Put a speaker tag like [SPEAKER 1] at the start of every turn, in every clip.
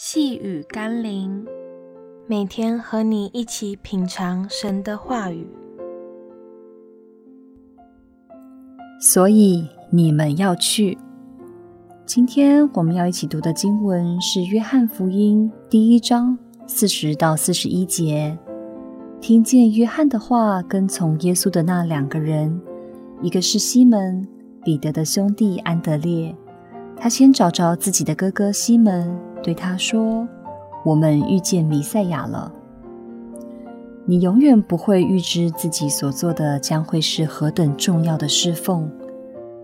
[SPEAKER 1] 细雨甘霖，每天和你一起品尝神的话语。
[SPEAKER 2] 所以你们要去。今天我们要一起读的经文是《约翰福音》第一章四十到四十一节。听见约翰的话，跟从耶稣的那两个人，一个是西门，彼得的兄弟安德烈。他先找着自己的哥哥西门，对他说：“我们遇见弥赛亚了。”你永远不会预知自己所做的将会是何等重要的侍奉。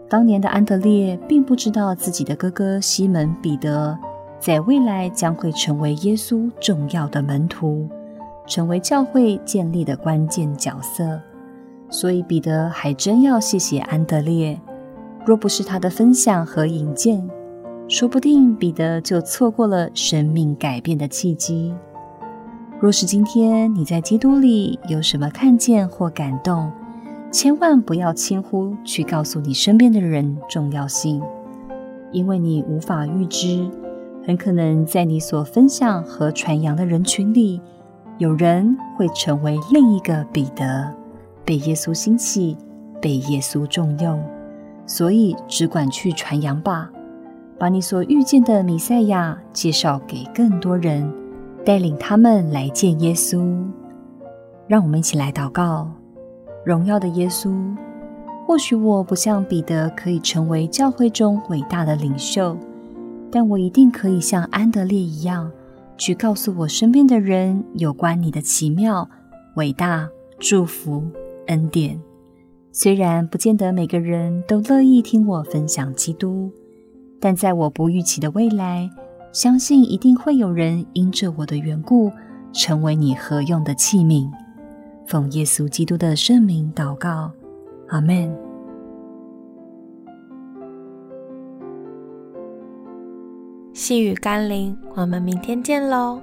[SPEAKER 2] 当年的安德烈并不知道自己的哥哥西门彼得在未来将会成为耶稣重要的门徒，成为教会建立的关键角色。所以彼得还真要谢谢安德烈。若不是他的分享和引荐，说不定彼得就错过了生命改变的契机。若是今天你在基督里有什么看见或感动，千万不要轻忽去告诉你身边的人重要性，因为你无法预知，很可能在你所分享和传扬的人群里，有人会成为另一个彼得，被耶稣兴起，被耶稣重用。所以，只管去传扬吧，把你所遇见的弥赛亚介绍给更多人，带领他们来见耶稣。让我们一起来祷告：荣耀的耶稣，或许我不像彼得可以成为教会中伟大的领袖，但我一定可以像安德烈一样，去告诉我身边的人有关你的奇妙、伟大、祝福、恩典。虽然不见得每个人都乐意听我分享基督，但在我不预期的未来，相信一定会有人因着我的缘故，成为你合用的器皿。奉耶稣基督的圣名祷告，阿门。
[SPEAKER 1] 细雨甘霖，我们明天见喽。